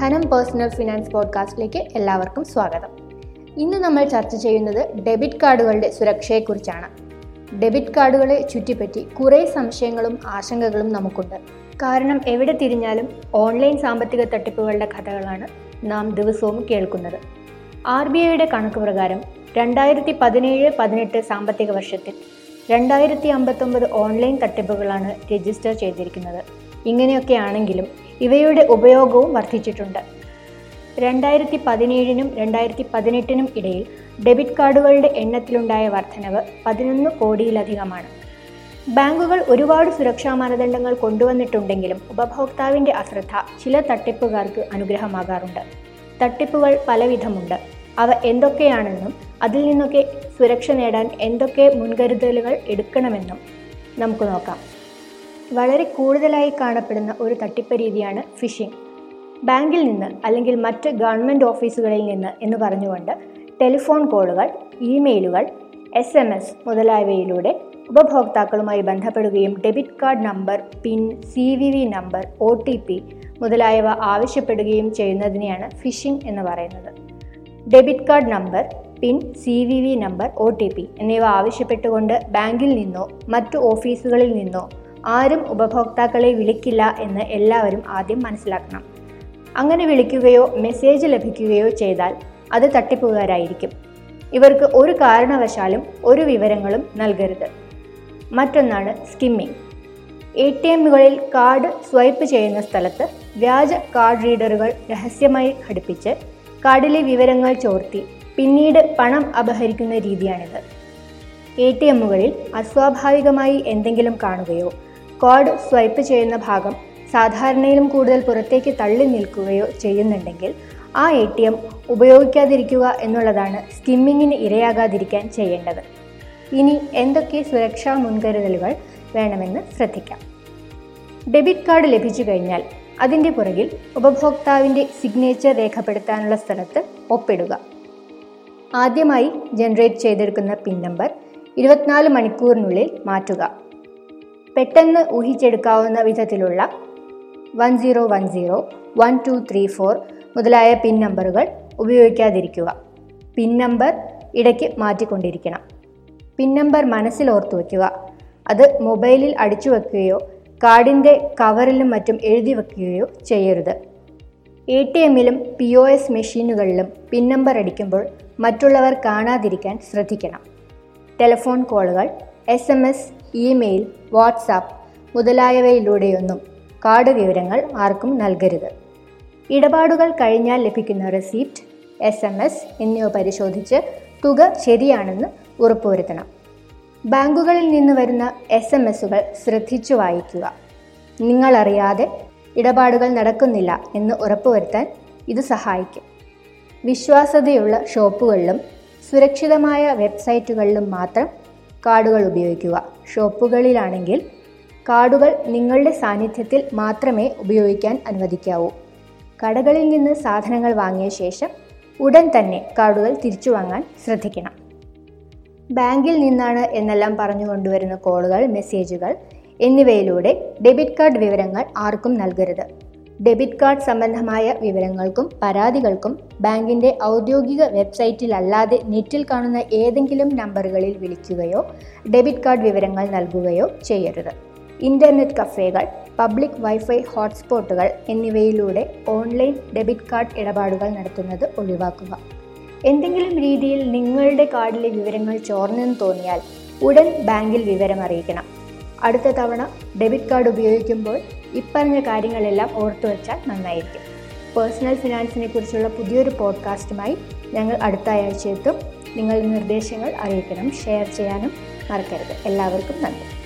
Personal finance പോഡ്കാസ്റ്റിലേക്ക് എല്ലാവർക്കും സ്വാഗതം. ഇന്ന് നമ്മൾ ചർച്ച ചെയ്യുന്നത് ഡെബിറ്റ് കാർഡുകളുടെ സുരക്ഷയെക്കുറിച്ചാണ്. ഡെബിറ്റ് കാർഡുകളെ ചുറ്റിപ്പറ്റി കുറേ സംശയങ്ങളും ആശങ്കകളും നമുക്കുണ്ട്. കാരണം എവിടെ തിരിഞ്ഞാലും ഓൺലൈൻ സാമ്പത്തിക തട്ടിപ്പുകളുടെ കഥകളാണ് നാം ദിവസവും കേൾക്കുന്നത്. ആർ ബി ഐയുടെ കണക്ക് പ്രകാരം രണ്ടായിരത്തി പതിനേഴ് പതിനെട്ട് സാമ്പത്തിക വർഷത്തിൽ രണ്ടായിരത്തി അമ്പത്തൊമ്പത് ഓൺലൈൻ തട്ടിപ്പുകളാണ് രജിസ്റ്റർ ചെയ്തിരിക്കുന്നത്. ഇങ്ങനെയൊക്കെയാണെങ്കിലും ഇവയുടെ ഉപയോഗവും വർദ്ധിച്ചിട്ടുണ്ട്. രണ്ടായിരത്തി പതിനേഴിനും രണ്ടായിരത്തി പതിനെട്ടിനും ഇടയിൽ ഡെബിറ്റ് കാർഡുകളുടെ എണ്ണത്തിലുണ്ടായ വർധനവ് പതിനൊന്ന് കോടിയിലധികമാണ്. ബാങ്കുകൾ ഒരുപാട് സുരക്ഷാ മാനദണ്ഡങ്ങൾ കൊണ്ടുവന്നിട്ടുണ്ടെങ്കിലും ഉപഭോക്താവിന്റെ അശ്രദ്ധ ചില തട്ടിപ്പുകാർക്ക് അനുഗ്രഹമാകാറുണ്ട്. തട്ടിപ്പുകൾ പലവിധമുണ്ട്. അവ എന്തൊക്കെയാണെന്നും അതിൽ നിന്നൊക്കെ സുരക്ഷ നേടാൻ എന്തൊക്കെ മുൻകരുതലുകൾ എടുക്കണമെന്നും നമുക്ക് നോക്കാം. വളരെ കൂടുതലായി കാണപ്പെടുന്ന ഒരു തട്ടിപ്പ് രീതിയാണ് ഫിഷിംഗ് ബാങ്കിൽ നിന്ന് അല്ലെങ്കിൽ മറ്റ് ഗവൺമെന്റ് ഓഫീസുകളിൽ നിന്ന് എന്ന് പറഞ്ഞുകൊണ്ട് ടെലിഫോൺ കോളുകൾ ഇമെയിലുകൾ എസ് എം എസ് മുതലായവയിലൂടെ ഉപഭോക്താക്കളുമായി ബന്ധപ്പെടുകയും debit card number PIN C V V number O T P മുതലായവ ആവശ്യപ്പെടുകയും ചെയ്യുന്നതിനെയാണ് ഫിഷിംഗ് എന്ന് പറയുന്നത്. Debit card number PIN C V V number O T P എന്നിവ ആവശ്യപ്പെട്ടുകൊണ്ട് ബാങ്കിൽ നിന്നോ മറ്റു ഓഫീസുകളിൽ നിന്നോ ആരും ഉപഭോക്താക്കളെ വിളിക്കില്ല എന്ന് എല്ലാവരും ആദ്യം മനസ്സിലാക്കണം. അങ്ങനെ വിളിക്കുകയോ മെസ്സേജ് ലഭിക്കുകയോ ചെയ്താൽ അത് തട്ടിപ്പുകാരായിരിക്കും. ഇവർക്ക് ഒരു കാരണവശാലും ഒരു വിവരങ്ങളും നൽകരുത്. മറ്റൊന്നാണ് സ്കിമ്മിംഗ്. എ ടി എമ്മുകളിൽ കാർഡ് സ്വൈപ്പ് ചെയ്യുന്ന സ്ഥലത്ത് വ്യാജ കാർഡ് റീഡറുകൾ രഹസ്യമായി ഘടിപ്പിച്ച് കാർഡിലെ വിവരങ്ങൾ ചോർത്തി പിന്നീട് പണം അപഹരിക്കുന്ന രീതിയാണിത്. എ ടി എമ്മുകളിൽ അസ്വാഭാവികമായി എന്തെങ്കിലും കാണുകയോ കാർഡ് സ്വൈപ്പ് ചെയ്യുന്ന ഭാഗം സാധാരണയിലും കൂടുതൽ പുറത്തേക്ക് തള്ളി നിൽക്കുകയോ ചെയ്യുന്നുണ്ടെങ്കിൽ ആ എ ടി എം ഉപയോഗിക്കാതിരിക്കുക എന്നുള്ളതാണ് സ്കിമ്മിങ്ങിന് ഇരയാകാതിരിക്കാൻ ചെയ്യേണ്ടത്. ഇനി എന്തൊക്കെ സുരക്ഷാ മുൻകരുതലുകൾ വേണമെന്ന് ശ്രദ്ധിക്കാം. ഡെബിറ്റ് കാർഡ് ലഭിച്ചു കഴിഞ്ഞാൽ അതിന്റെ പുറകിൽ ഉപഭോക്താവിന്റെ സിഗ്നേച്ചർ രേഖപ്പെടുത്താനുള്ള സ്ഥലത്ത് ഒപ്പിടുക. ആദ്യമായി ജനറേറ്റ് ചെയ്തെടുക്കുന്ന പിൻ നമ്പർ ഇരുപത്തിനാല് മണിക്കൂറിനുള്ളിൽ മാറ്റുക. പെട്ടെന്ന് ഊഹിച്ചെടുക്കാവുന്ന വിധത്തിലുള്ള one zero one zero one two three four മുതലായ പിൻ നമ്പറുകൾ ഉപയോഗിക്കാതിരിക്കുക. പിൻ നമ്പർ ഇടയ്ക്ക് മാറ്റിക്കൊണ്ടിരിക്കണം. പിൻ നമ്പർ മനസ്സിൽ ഓർത്തു വയ്ക്കുക. അത് മൊബൈലിൽ അടിച്ചു വെക്കുകയോ കാർഡിന്റെ കവറിലും മറ്റും എഴുതി വെക്കുകയോ ചെയ്യരുത്. എ ടി എമ്മിലും പി ഒ എസ് മെഷീനുകളിലും പിൻ നമ്പർ അടിക്കുമ്പോൾ മറ്റുള്ളവർ കാണാതിരിക്കാൻ ശ്രദ്ധിക്കണം. ടെലിഫോൺ കോളുകൾ S M S email WhatsApp മുതലായവയിലൂടെയൊന്നും card വിവരങ്ങൾ ആർക്കും നൽകരുത്. ഇടപാടുകൾ കഴിഞ്ഞാൽ ലഭിക്കുന്ന റെസീപ്റ്റ് എസ് എം എസ് എന്നിവ പരിശോധിച്ച് തുക ശരിയാണെന്ന് ഉറപ്പുവരുത്തണം. ബാങ്കുകളിൽ നിന്ന് വരുന്ന എസ് എം എസുകൾ ശ്രദ്ധിച്ചു വായിക്കുക. നിങ്ങളറിയാതെ ഇടപാടുകൾ നടക്കുന്നില്ല എന്ന് ഉറപ്പുവരുത്താൻ ഇത് സഹായിക്കും. വിശ്വാസ്യതയുള്ള ഷോപ്പുകളിലും സുരക്ഷിതമായ വെബ്സൈറ്റുകളിലും മാത്രം കാർഡുകൾ ഉപയോഗിക്കുക. ഷോപ്പുകളിലാണെങ്കിൽ കാർഡുകൾ നിങ്ങളുടെ സാന്നിധ്യത്തിൽ മാത്രമേ ഉപയോഗിക്കാൻ അനുവദിക്കാവൂ. കടകളിൽ നിന്ന് സാധനങ്ങൾ വാങ്ങിയ ശേഷം ഉടൻ തന്നെ കാർഡുകൾ തിരിച്ചു വാങ്ങാൻ ശ്രദ്ധിക്കണം. ബാങ്കിൽ നിന്നാണ് എന്നെല്ലാം പറഞ്ഞു കൊണ്ടുവരുന്ന കോളുകൾ മെസ്സേജുകൾ എന്നിവയിലൂടെ ഡെബിറ്റ് കാർഡ് വിവരങ്ങൾ ആർക്കും നൽകരുത്. ഡെബിറ്റ് കാർഡ് സംബന്ധമായ വിവരങ്ങൾക്കും പരാതികൾക്കും ബാങ്കിന്റെ ഔദ്യോഗിക വെബ്സൈറ്റിലല്ലാതെ നെറ്റിൽ കാണുന്ന ഏതെങ്കിലും നമ്പറുകളിൽ വിളിക്കുകയോ ഡെബിറ്റ് കാർഡ് വിവരങ്ങൾ നൽകുകയോ ചെയ്യരുത്. ഇന്റർനെറ്റ് കഫേകൾ പബ്ലിക് വൈഫൈ ഹോട്ട്സ്പോട്ടുകൾ എന്നിവയിലൂടെ ഓൺലൈൻ ഡെബിറ്റ് കാർഡ് ഇടപാടുകൾ നടത്തുന്നത് ഒഴിവാക്കുക. എന്തെങ്കിലും രീതിയിൽ നിങ്ങളുടെ കാർഡിലെ വിവരങ്ങൾ ചോർന്നെന്ന് തോന്നിയാൽ ഉടൻ ബാങ്കിൽ വിവരം അറിയിക്കണം അടുത്ത തവണ ഡെബിറ്റ് കാർഡ് ഉപയോഗിക്കുമ്പോൾ ഇപ്പറഞ്ഞ കാര്യങ്ങളെല്ലാം ഓർത്തു വെച്ചാൽ നന്നായിരിക്കും. പേഴ്സണൽ ഫിനാൻസിനെ കുറിച്ചുള്ള പുതിയൊരു പോഡ്കാസ്റ്റുമായി ഞങ്ങൾ അടുത്ത ആഴ്ച എത്തും നിങ്ങളുടെ നിർദ്ദേശങ്ങൾ അറിയിക്കണം ഷെയർ ചെയ്യാനും മറക്കരുത്. എല്ലാവർക്കും നന്ദി.